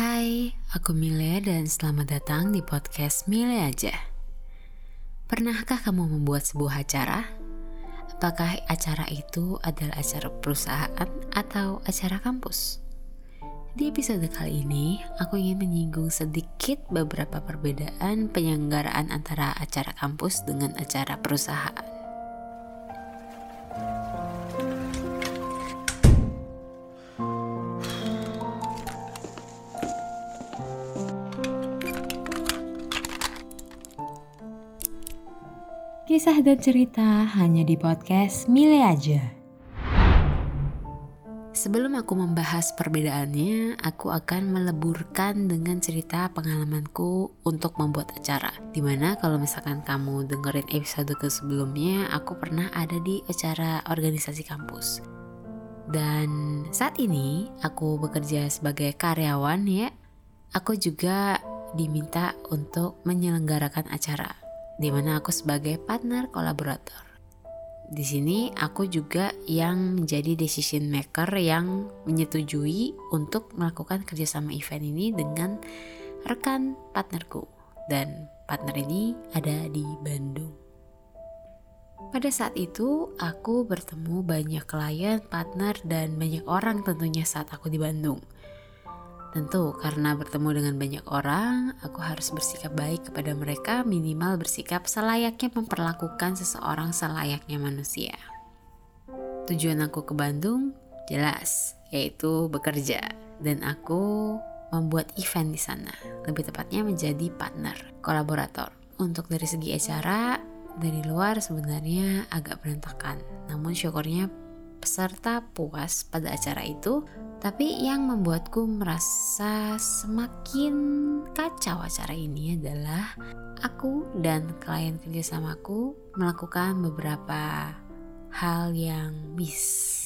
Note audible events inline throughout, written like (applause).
Hai, aku Mile dan selamat datang di podcast Mile aja. Pernahkah kamu membuat sebuah acara? Apakah acara itu adalah acara perusahaan atau acara kampus? Di episode kali ini, aku ingin menyinggung sedikit beberapa perbedaan penyelenggaraan antara acara kampus dengan acara perusahaan. Kisah dan cerita hanya di podcast Mile aja. Sebelum aku membahas perbedaannya, aku akan meleburkan dengan cerita pengalamanku untuk membuat acara. Di mana kalau misalkan kamu dengerin episode ke sebelumnya, aku pernah ada di acara organisasi kampus. Dan saat ini aku bekerja sebagai karyawan ya. Aku juga diminta untuk menyelenggarakan acara di mana aku sebagai partner kolaborator. Di sini aku juga yang menjadi decision maker yang menyetujui untuk melakukan kerjasama event ini dengan rekan partnerku dan partner ini ada di Bandung. Pada saat itu, aku bertemu banyak klien, partner, dan banyak orang tentunya saat aku di Bandung. Tentu, karena bertemu dengan banyak orang, aku harus bersikap baik kepada mereka, minimal bersikap selayaknya memperlakukan seseorang selayaknya manusia. Tujuan aku ke Bandung jelas, yaitu bekerja, dan aku membuat event di sana. Lebih tepatnya menjadi partner, kolaborator. Untuk dari segi acara, dari luar sebenarnya agak berantakan. Namun syukurnya peserta puas pada acara itu, tapi yang membuatku merasa semakin kacau acara ini adalah aku dan klien kerjasamaku melakukan beberapa hal yang miss.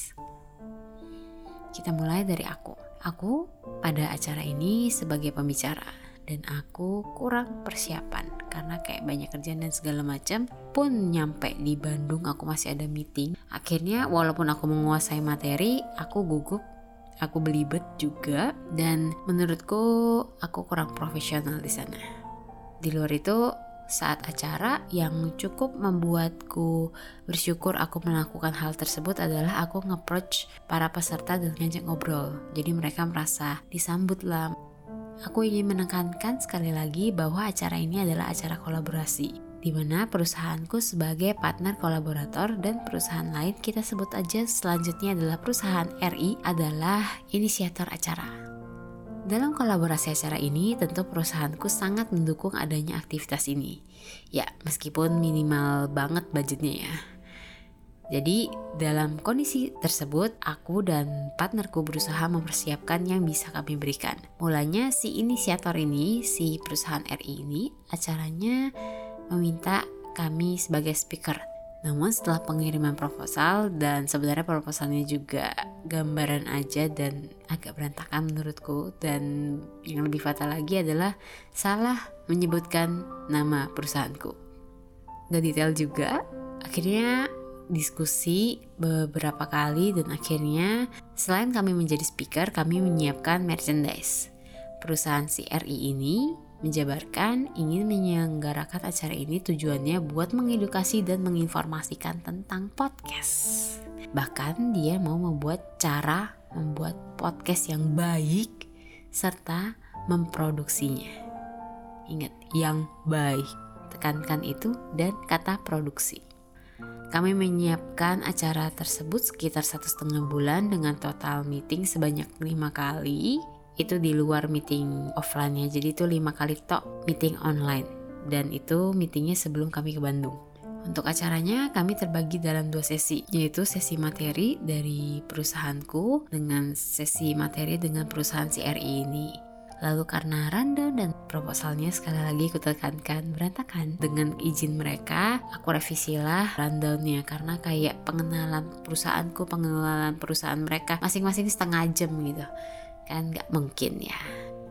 Kita mulai dari aku. Aku pada acara ini sebagai pembicara dan aku kurang persiapan karena kayak banyak kerjaan dan segala macam pun nyampe di Bandung aku masih ada meeting akhirnya walaupun aku menguasai materi aku gugup aku belibet juga dan menurutku aku kurang profesional di sana di luar itu saat acara yang cukup membuatku bersyukur aku melakukan hal tersebut adalah aku nge-approach para peserta dan ngajak ngobrol. Jadi mereka merasa disambut lah, Aku ingin menekankan sekali lagi bahwa acara ini adalah acara kolaborasi, di mana perusahaanku sebagai partner kolaborator dan perusahaan lain kita sebut aja selanjutnya adalah perusahaan RI adalah inisiator acara. Dalam kolaborasi acara ini, tentu perusahaanku sangat mendukung adanya aktivitas ini. Ya, meskipun minimal banget budgetnya ya. Jadi dalam kondisi tersebut aku dan partnerku berusaha mempersiapkan yang bisa kami berikan. Mulanya si inisiator ini, si perusahaan RI ini acaranya meminta kami sebagai speaker. Namun setelah pengiriman proposal dan sebenarnya proposalnya juga gambaran aja dan agak berantakan menurutku dan yang lebih fatal lagi adalah salah menyebutkan nama perusahaanku. Gak detail juga, akhirnya diskusi beberapa kali dan akhirnya selain kami menjadi speaker, kami menyiapkan merchandise. Perusahaan CRI ini menjabarkan ingin menyelenggarakan acara ini tujuannya buat mengedukasi dan menginformasikan tentang podcast. Bahkan dia mau membuat cara membuat podcast yang baik serta memproduksinya. Ingat, yang baik. Tekankan itu dan kata produksi. Kami menyiapkan acara tersebut sekitar satu setengah bulan dengan total meeting sebanyak lima kali. Itu di luar meeting offline ya, jadi itu lima kali tok meeting online. Dan itu meetingnya sebelum kami ke Bandung. Untuk acaranya kami terbagi dalam dua sesi, yaitu sesi materi dari perusahaanku dengan sesi materi dengan perusahaan CRI ini. Lalu karena rundown dan proposalnya sekali lagi aku tekankan berantakan. Dengan izin mereka aku revisilah rundownnya Karena kayak pengenalan perusahaanku, pengenalan perusahaan mereka Masing-masing setengah jam gitu. Kan gak mungkin ya.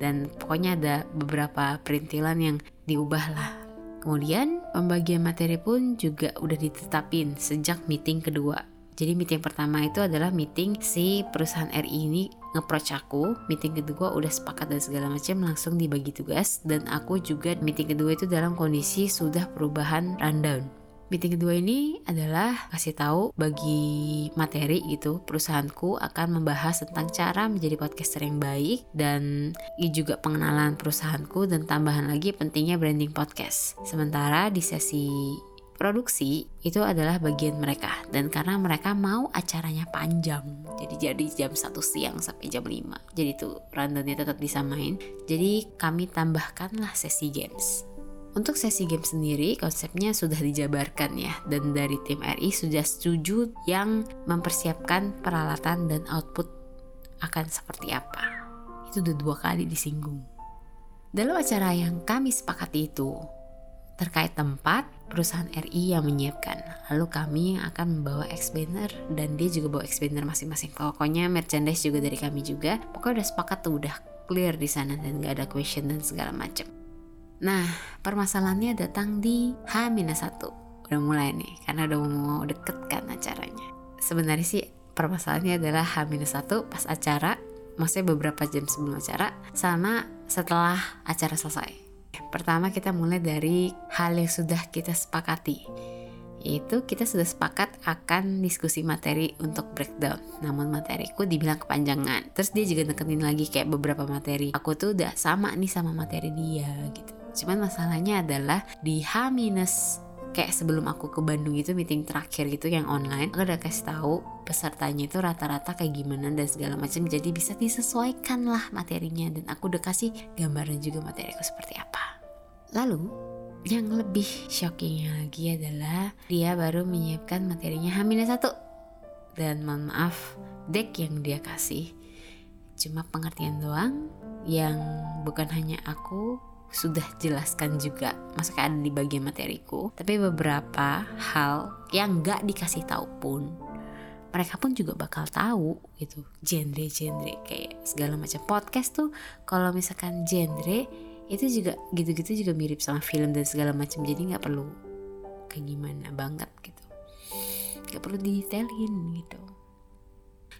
Dan pokoknya ada beberapa perintilan yang diubah lah Kemudian pembagian materi pun juga udah ditetapin sejak meeting kedua. Jadi meeting pertama itu adalah meeting si perusahaan RI ini ngeproach aku meeting kedua udah sepakat dan segala macam langsung dibagi tugas dan aku juga meeting kedua itu dalam kondisi sudah perubahan rundown Meeting kedua ini adalah kasih tahu bagi materi gitu perusahaanku akan membahas tentang cara menjadi podcaster yang baik dan juga pengenalan perusahaanku dan tambahan lagi pentingnya branding podcast. Sementara di sesi produksi itu adalah bagian mereka. Dan karena mereka mau acaranya panjang jadi jadi jam 1 siang sampai jam 5 jadi tuh rundownnya tetap disamain. Jadi kami tambahkanlah sesi games. Untuk sesi game sendiri konsepnya sudah dijabarkan ya. Dan dari tim RI sudah setuju yang mempersiapkan peralatan dan output akan seperti apa. Itu udah dua kali disinggung. Dalam acara yang kami sepakati itu terkait tempat perusahaan RI yang menyiapkan. Lalu kami yang akan membawa X banner dan dia juga bawa X banner masing-masing. Pokoknya merchandise juga dari kami juga. Pokoknya udah sepakat tuh udah clear di sana dan gak ada question dan segala macam. Nah, permasalahannya datang di H-1. Udah mulai nih, karena udah mau deket kan acaranya. Sebenarnya sih permasalahannya adalah H-1 pas acara, maksudnya beberapa jam sebelum acara, sama setelah acara selesai. Pertama kita mulai dari hal yang sudah kita sepakati. Yaitu kita sudah sepakat akan diskusi materi untuk breakdown. Namun materiku dibilang kepanjangan. Terus dia juga nekenin lagi kayak beberapa materi. Aku tuh udah sama nih sama materi dia gitu. Cuman masalahnya adalah di H minus kayak sebelum aku ke Bandung itu meeting terakhir gitu yang online aku udah kasih tahu pesertanya itu rata-rata kayak gimana dan segala macam. Jadi bisa disesuaikan lah materinya dan aku udah kasih gambaran juga materiku seperti apa. Lalu yang lebih shockingnya lagi adalah dia baru menyiapkan materinya H-1 dan mohon maaf deck yang dia kasih cuma pengertian doang yang bukan hanya aku sudah jelaskan juga masuk ada di bagian materiku. Tapi beberapa hal yang nggak dikasih tahu pun mereka pun juga bakal tahu gitu genre-genre kayak segala macam. Podcast tuh kalau misalkan genre itu juga gitu-gitu juga mirip sama film dan segala macam. Jadi nggak perlu kayak gimana banget gitu. Nggak perlu detailin gitu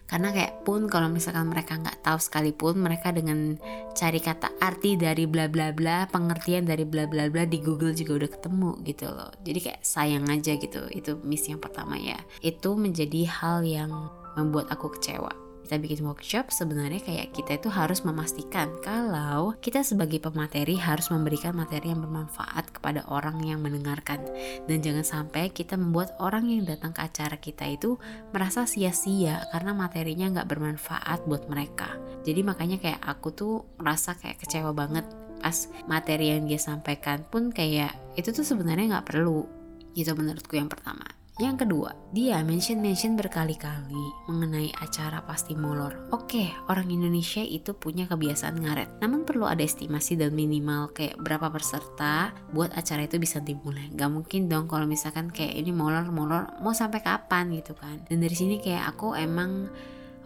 karena kayak pun kalau misalkan mereka nggak tahu sekalipun mereka dengan cari kata arti dari bla bla bla pengertian dari bla bla bla di Google juga udah ketemu gitu loh. Jadi kayak sayang aja gitu itu misi yang pertama ya. Itu menjadi hal yang membuat aku kecewa kita bikin workshop sebenarnya kayak kita itu harus memastikan kalau kita sebagai pemateri harus memberikan materi yang bermanfaat kepada orang yang mendengarkan. Dan jangan sampai kita membuat orang yang datang ke acara kita itu merasa sia-sia karena materinya nggak bermanfaat buat mereka. Jadi makanya kayak aku tuh merasa kayak kecewa banget pas materi yang dia sampaikan pun kayak itu tuh sebenarnya nggak perlu gitu menurutku yang pertama yang kedua, dia mention-mention berkali-kali mengenai acara pasti molor. Oke, orang Indonesia itu punya kebiasaan ngaret. Namun perlu ada estimasi dan minimal kayak berapa peserta buat acara itu bisa dimulai. Gak mungkin dong kalau misalkan kayak ini molor-molor mau sampai kapan gitu kan. Dan dari sini kayak aku emang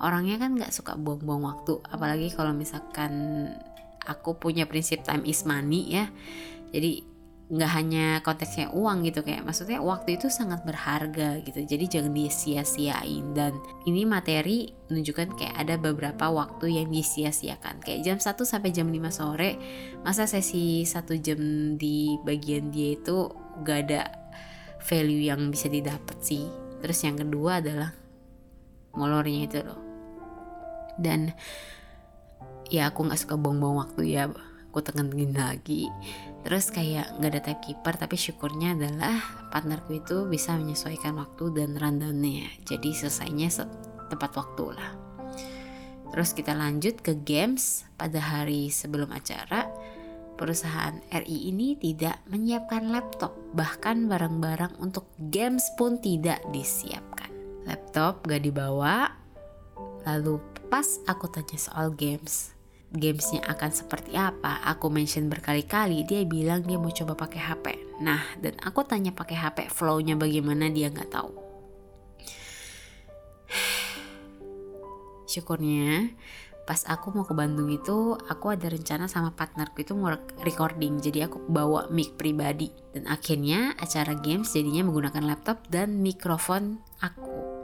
orangnya kan gak suka buang-buang waktu. Apalagi kalau misalkan aku punya prinsip time is money ya. Jadi nggak hanya konteksnya uang gitu kayak maksudnya waktu itu sangat berharga gitu. Jadi jangan disia-siain. Dan ini materi menunjukkan kayak ada beberapa waktu yang disia-siakan. Kayak jam 1 sampai jam 5 sore masa sesi satu jam di bagian dia itu gak ada value yang bisa didapat sih. Terus yang kedua adalah molornya itu loh. Dan ya aku nggak suka buang-buang waktu ya aku tekan-tekan lagi terus kayak nggak ada timekeeper tapi syukurnya adalah partnerku itu bisa menyesuaikan waktu dan rundownnya. Jadi selesainya tepat waktu lah. Terus kita lanjut ke games. Pada hari sebelum acara perusahaan RI ini tidak menyiapkan laptop. Bahkan barang-barang untuk games pun tidak disiapkan. Laptop gak dibawa. Lalu pas aku tanya soal games gamesnya akan seperti apa. Aku mention berkali-kali dia bilang dia mau coba pakai HP nah dan aku tanya pakai HP flownya bagaimana dia nggak tahu. (sighs) Syukurnya pas aku mau ke Bandung itu aku ada rencana sama partnerku itu mau recording. Jadi aku bawa mic pribadi. Dan akhirnya acara games jadinya menggunakan laptop dan mikrofon aku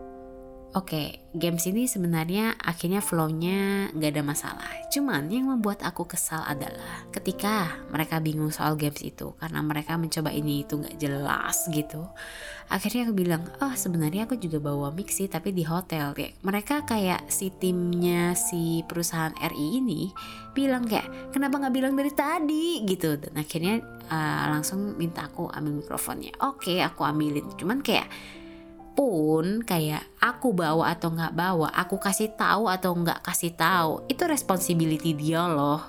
oke okay, games ini sebenarnya akhirnya flownya gak ada masalah. Cuman yang membuat aku kesal adalah ketika mereka bingung soal games itu karena mereka mencoba ini itu gak jelas gitu. Akhirnya aku bilang oh sebenarnya aku juga bawa mix sih tapi di hotel. Kayak mereka kayak si timnya si perusahaan RI ini bilang kayak kenapa nggak bilang dari tadi? Gitu. Dan akhirnya uh, langsung minta aku ambil mikrofonnya. Oke okay, aku ambilin. Cuman kayak pun kayak aku bawa atau nggak bawa, aku kasih tahu atau nggak kasih tahu, itu responsibility dia loh.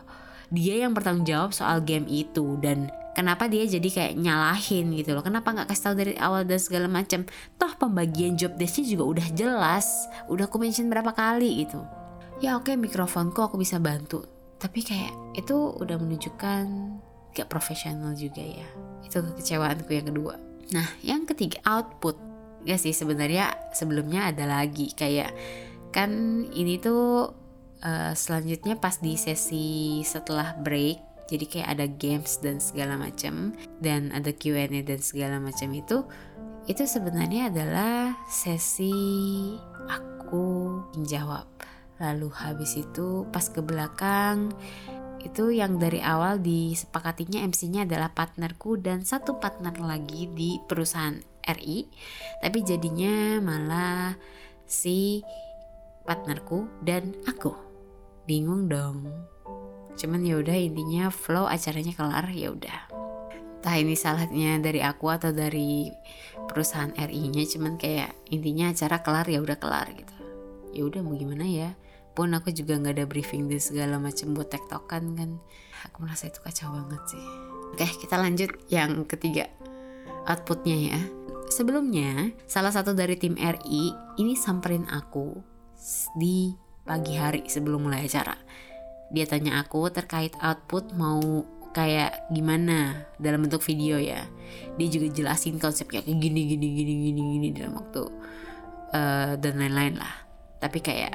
Dia yang bertanggung jawab soal game itu dan kenapa dia jadi kayak nyalahin gitu loh. Kenapa nggak kasih tahu dari awal dan segala macam. Toh pembagian job desknya juga udah jelas, udah aku mention berapa kali gitu. Ya oke okay, mikrofonku aku bisa bantu, tapi kayak itu udah menunjukkan gak profesional juga ya. Itu kekecewaanku yang kedua. Nah, yang ketiga output ya sih sebenarnya sebelumnya ada lagi. Kayak kan ini tuh uh, selanjutnya pas di sesi setelah break jadi kayak ada games dan segala macam dan ada Q&A dan segala macam itu itu sebenarnya adalah sesi aku menjawab. Lalu habis itu pas ke belakang itu yang dari awal disepakatinya MC-nya adalah partnerku dan satu partner lagi di perusahaan RI tapi jadinya malah si partnerku dan aku. Bingung dong. Cuman ya udah intinya flow acaranya kelar ya udah. Entah ini salahnya dari aku atau dari perusahaan RI-nya cuman kayak intinya acara kelar ya udah kelar gitu. Ya udah mau gimana ya? Pun aku juga nggak ada briefing di segala macam buat tektokan kan. Aku merasa itu kacau banget sih. Oke kita lanjut yang ketiga. Outputnya ya Sebelumnya, salah satu dari tim RI ini samperin aku di pagi hari sebelum mulai acara. Dia tanya aku terkait output mau kayak gimana dalam bentuk video ya. Dia juga jelasin konsepnya kayak gini gini gini gini gini dalam waktu uh, dan lain-lain lah. Tapi kayak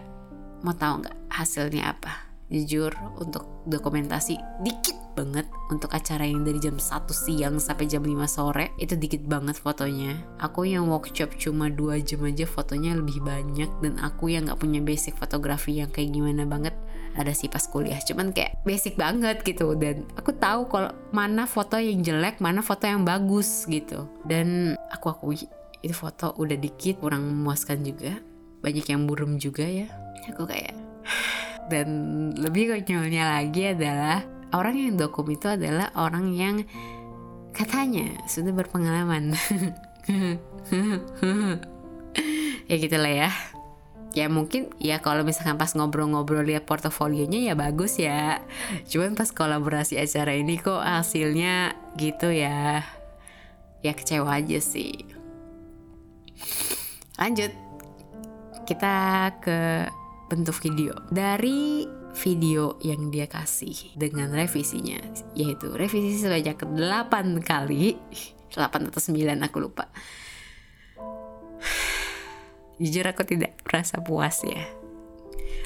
mau tahu nggak hasilnya apa? jujur untuk dokumentasi dikit banget untuk acara yang dari jam 1 siang sampai jam 5 sore. Itu dikit banget fotonya. Aku yang workshop cuma 2 jam aja fotonya lebih banyak. Dan aku yang gak punya basic fotografi yang kayak gimana banget ada sih pas kuliah. Cuman kayak basic banget gitu. Dan aku tahu kalau mana foto yang jelek mana foto yang bagus gitu. Dan aku akui itu foto udah dikit kurang memuaskan juga. Banyak yang burem juga ya. Aku kayak (sighs) dan lebih konyolnya lagi adalah orang yang dokum itu adalah orang yang katanya sudah berpengalaman. (laughs) Ya gitulah ya. Ya mungkin ya kalau misalkan pas ngobrol-ngobrol lihat portofolionya ya bagus ya. Cuman pas kolaborasi acara ini kok hasilnya gitu ya. Ya kecewa aja sih. Lanjut. Kita ke bentuk video. Dari video yang dia kasih dengan revisinya yaitu revisi sebanyak 8 kali. (laughs) 8 atau 9 aku lupa. (sighs) Jujur aku tidak merasa puas ya.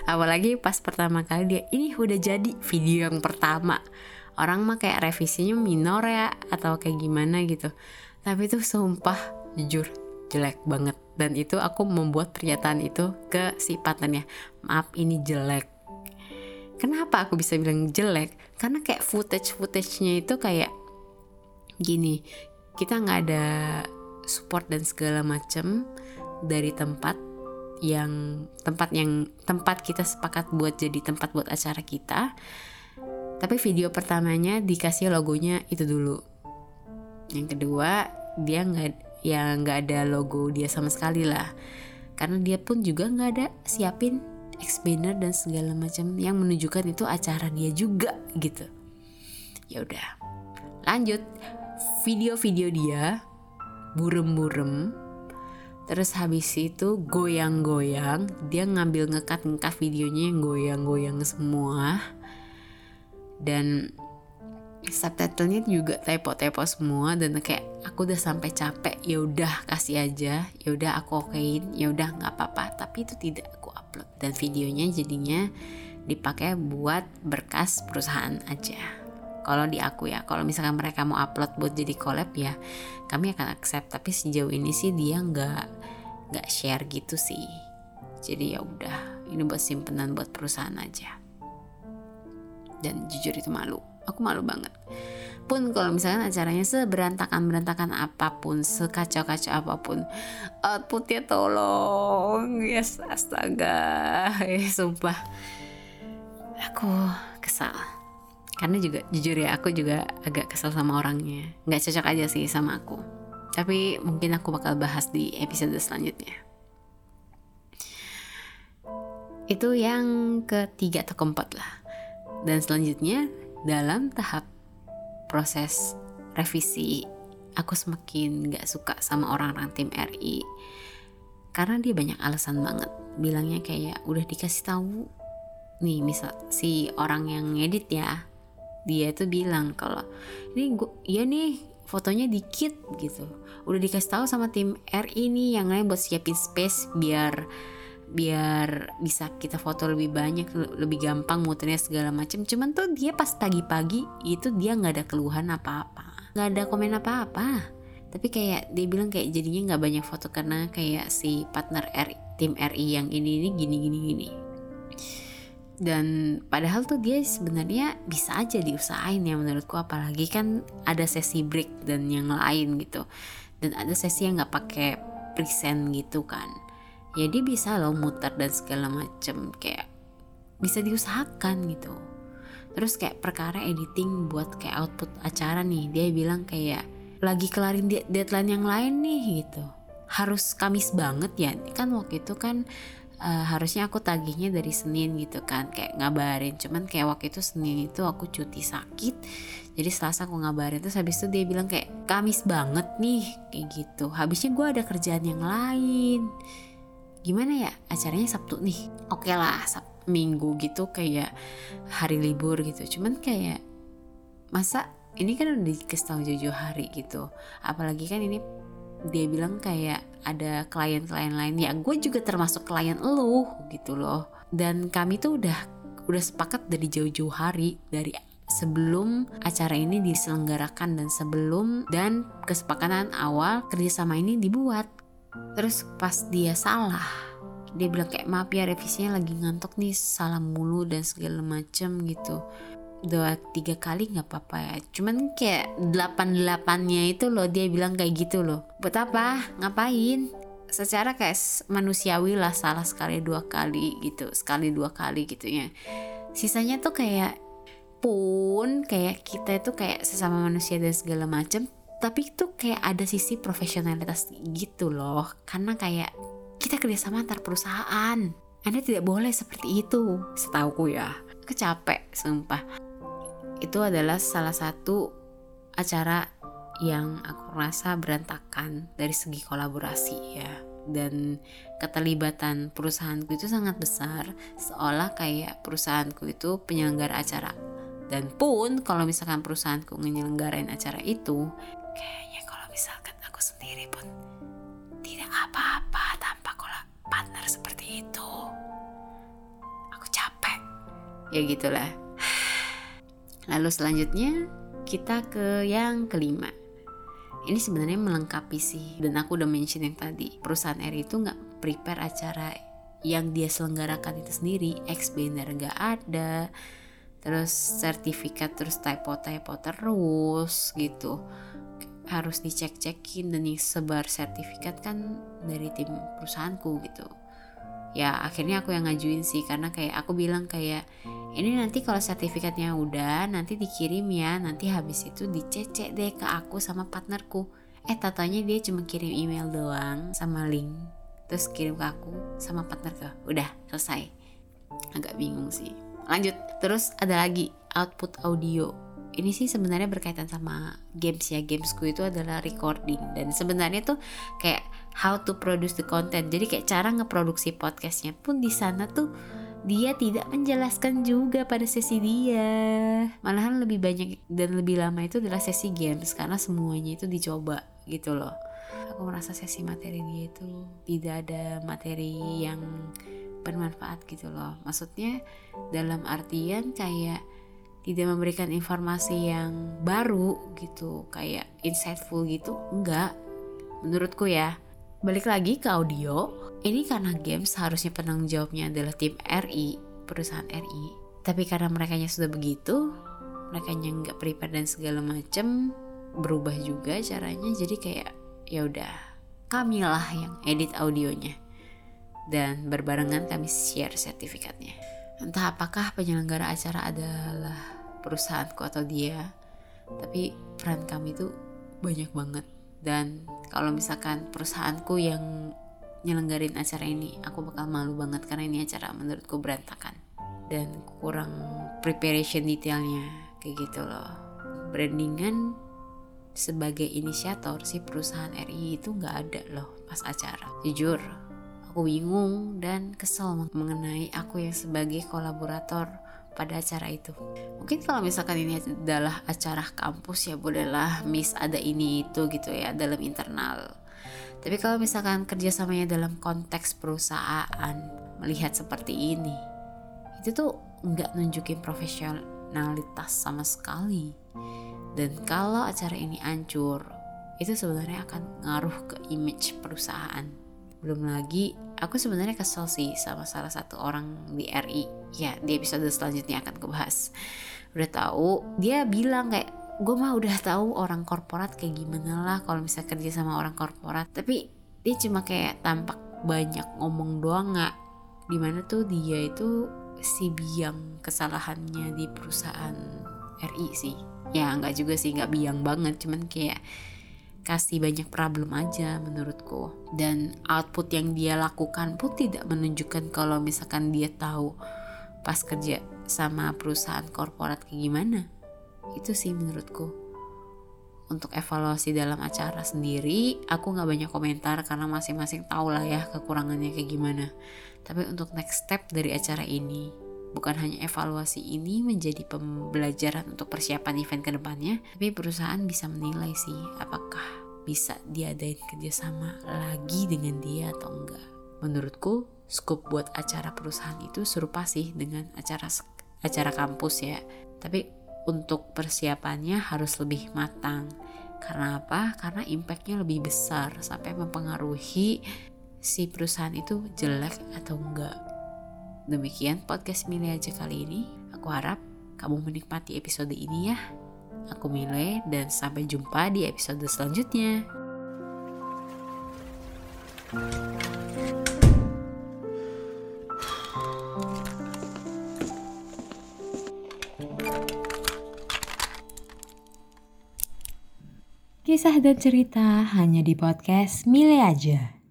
Apalagi pas pertama kali dia ini udah jadi video yang pertama. Orang mah kayak revisinya minor ya atau kayak gimana gitu. Tapi itu sumpah jujur jelek banget. Dan itu aku membuat pernyataan itu ke si partnernya maaf ini jelek kenapa aku bisa bilang jelek? Karena kayak footage footage-nya itu kayak gini. Kita nggak ada support dan segala macam dari tempat yang tempat yang tempat kita sepakat buat jadi tempat buat acara kita. Tapi video pertamanya dikasih logonya itu dulu. Yang kedua dia nggak ya nggak ada logo dia sama sekali lah. Karena dia pun juga nggak ada siapin explainer dan segala macam yang menunjukkan itu acara dia juga gitu. Ya udah lanjut. Video-video dia burem-burem terus habis itu goyang-goyang dia ngambil ngekat-ngekat videonya yang goyang-goyang semua. Dan subtitlenya juga typo-typo semua dan kayak aku udah sampai capek ya udah kasih aja ya udah aku okein ya udah nggak apa-apa. Tapi itu tidak upload. Dan videonya jadinya dipakai buat berkas perusahaan aja. Kalau di aku ya kalau misalkan mereka mau upload buat jadi collab ya kami akan accept. Tapi sejauh ini sih dia nggak nggak share gitu sih. Jadi ya udah ini buat simpenan buat perusahaan aja. Dan jujur itu malu aku malu banget. Pun kalau misalkan acaranya seberantakan berantakan apa pun sekacau-kacau apa pun outputnya tolong. Yes astaga. (laughs) Eh, sumpah. Aku kesal. Karena juga jujur ya aku juga agak kesal sama orangnya. Nggak cocok aja sih sama aku. Tapi mungkin aku bakal bahas di episode selanjutnya. Itu yang ketiga atau keempat lah. Dan selanjutnya dalam tahap proses revisi aku semakin gak suka sama orang-orang tim RI karena dia banyak alasan banget. Bilangnya kayak udah dikasih tahu. Nih misal si orang yang ngedit ya dia tuh bilang kalau ini gua ya nih fotonya dikit gitu. Udah dikasih tahu sama tim RI nih yang lain buat siapin space biar biar bisa kita foto lebih banyak lebih gampang muternya segala macam cuman tuh dia pas pagi-pagi itu dia nggak ada keluhan apa-apa. Nggak ada komen apa-apa. Tapi kayak dia bilang kayak jadinya nggak banyak foto karena kayak si partner R tim RI yang ini ini gini gini gini. Dan padahal tuh dia sebenarnya bisa aja diusahain ya menurutku. Apalagi kan ada sesi break dan yang lain gitu. Dan ada sesi yang nggak pakai present gitu kan ya dia bisa loh muter dan segala macem kayak bisa diusahakan gitu. Terus kayak perkara editing buat kayak output acara nih dia bilang kayak lagi kelarin deadline yang lain nih gitu. Harus Kamis banget ya? Kan waktu itu kan uh, harusnya aku tagihnya dari Senin gitu kan kayak ngabarin. Cuman kayak waktu itu Senin itu aku cuti sakit jadi Selasa aku ngabarin. Terus habis itu dia bilang kayak Kamis banget nih kayak gitu. Habisnya gue ada kerjaan yang lain gimana ya acaranya Sabtu nih. Oke okay lah Sab Minggu gitu kayak hari libur gitu. Cuman kayak masa ini kan udah dikasih tahu jauh-jauh hari gitu. Apalagi kan ini dia bilang kayak ada klien-klien lain. Ya gue juga termasuk klien lo gitu loh. Dan kami tuh udah udah sepakat dari jauh-jauh hari dari sebelum acara ini diselenggarakan dan sebelum dan kesepakatan awal kerjasama ini dibuat terus pas dia salah dia bilang kayak maaf ya revisinya lagi ngantuk nih salah mulu dan segala macem gitu. Dua tiga kali nggak apa-apa ya. Cuman kayak delapan delapannya itu loh dia bilang kayak gitu loh. Buat apa? Ngapain? Secara kayak manusiawi lah salah sekali dua kali gitu sekali dua kali gitu ya. Sisanya tuh kayak pun kayak kita itu kayak sesama manusia dan segala macem tapi itu kayak ada sisi profesionalitas gitu loh. Karena kayak kita kerjasama antar perusahaan. Anda tidak boleh seperti itu setauku ya. Kecapek sumpah. Itu adalah salah satu acara yang aku rasa berantakan dari segi kolaborasi ya. Dan keterlibatan perusahaanku itu sangat besar seolah kayak perusahaanku itu penyelenggara acara. Dan pun kalau misalkan perusahaanku menyelenggarain acara itu Kayaknya kalau misalkan aku sendiri pun tidak apa-apa tanpa kalau partner seperti itu. Aku capek. Ya gitulah. Lalu selanjutnya kita ke yang kelima. Ini sebenarnya melengkapi sih dan aku udah mention yang tadi. Perusahaan R itu nggak prepare acara yang dia selenggarakan itu sendiri. Ex banner nggak ada. Terus sertifikat terus typo-typo terus gitu harus dicek-cekin dan sebar sertifikat kan dari tim perusahaanku gitu. Ya akhirnya aku yang ngajuin sih karena kayak aku bilang kayak ini nanti kalau sertifikatnya udah nanti dikirim ya nanti habis itu dicecek deh ke aku sama partnerku. Eh tatanya dia cuma kirim email doang sama link terus kirim ke aku sama partnerku. Udah selesai. Agak bingung sih. Lanjut terus ada lagi output audio ini sih sebenarnya berkaitan sama games ya. Gamesku itu adalah recording. Dan sebenarnya tuh kayak how to produce the content. Jadi kayak cara ngeproduksi podcastnya pun di sana tuh dia tidak menjelaskan juga pada sesi dia. Malahan lebih banyak dan lebih lama itu adalah sesi games karena semuanya itu dicoba gitu loh. Aku merasa sesi materi dia itu tidak ada materi yang bermanfaat gitu loh. Maksudnya dalam artian kayak tidak memberikan informasi yang baru gitu kayak insightful gitu enggak menurutku ya balik lagi ke audio. Ini karena games harusnya penanggung jawabnya adalah tim RI, perusahaan RI. Tapi karena mereka sudah begitu, mereka nggak prepare dan segala macem berubah juga caranya. Jadi kayak ya udah kamilah yang edit audionya dan berbarengan kami share sertifikatnya. Entah apakah penyelenggara acara adalah perusahaanku atau dia, tapi peran kami itu banyak banget. Dan kalau misalkan perusahaanku yang nyelenggarin acara ini, aku bakal malu banget karena ini acara menurutku berantakan dan kurang preparation detailnya kayak gitu loh. Brandingan sebagai inisiator si perusahaan RI itu nggak ada loh pas acara. Jujur, aku bingung dan kesel mengenai aku yang sebagai kolaborator pada acara itu. Mungkin kalau misalkan ini adalah acara kampus ya bolehlah miss ada ini itu gitu ya dalam internal. Tapi kalau misalkan kerjasamanya dalam konteks perusahaan melihat seperti ini, itu tuh nggak nunjukin profesionalitas sama sekali. Dan kalau acara ini hancur, itu sebenarnya akan ngaruh ke image perusahaan belum lagi aku sebenarnya kesel sih sama salah satu orang di RI. Ya, di episode selanjutnya akan kebahas. Udah tahu, dia bilang kayak gue mah udah tahu orang korporat kayak gimana lah kalau misalnya kerja sama orang korporat. Tapi dia cuma kayak tampak banyak ngomong doang nggak. Di mana tuh dia itu si biang kesalahannya di perusahaan RI sih. Ya nggak juga sih nggak biang banget, cuman kayak kasih banyak problem aja menurutku. Dan output yang dia lakukan pun tidak menunjukkan kalau misalkan dia tahu pas kerja sama perusahaan korporat kayak gimana. Itu sih menurutku. Untuk evaluasi dalam acara sendiri aku nggak banyak komentar karena masing-masing tahu lah ya kekurangannya kayak gimana. Tapi untuk next step dari acara ini bukan hanya evaluasi ini menjadi pembelajaran untuk persiapan event ke depannya, tapi perusahaan bisa menilai sih apakah bisa diadain kerjasama lagi dengan dia atau enggak. Menurutku, scope buat acara perusahaan itu serupa sih dengan acara acara kampus ya. Tapi untuk persiapannya harus lebih matang. Karena apa? Karena impactnya lebih besar sampai mempengaruhi si perusahaan itu jelek atau enggak. Demikian podcast Milih aja kali ini. Aku harap kamu menikmati episode ini ya. Aku Mile dan sampai jumpa di episode selanjutnya. Kisah dan cerita hanya di podcast Mile aja.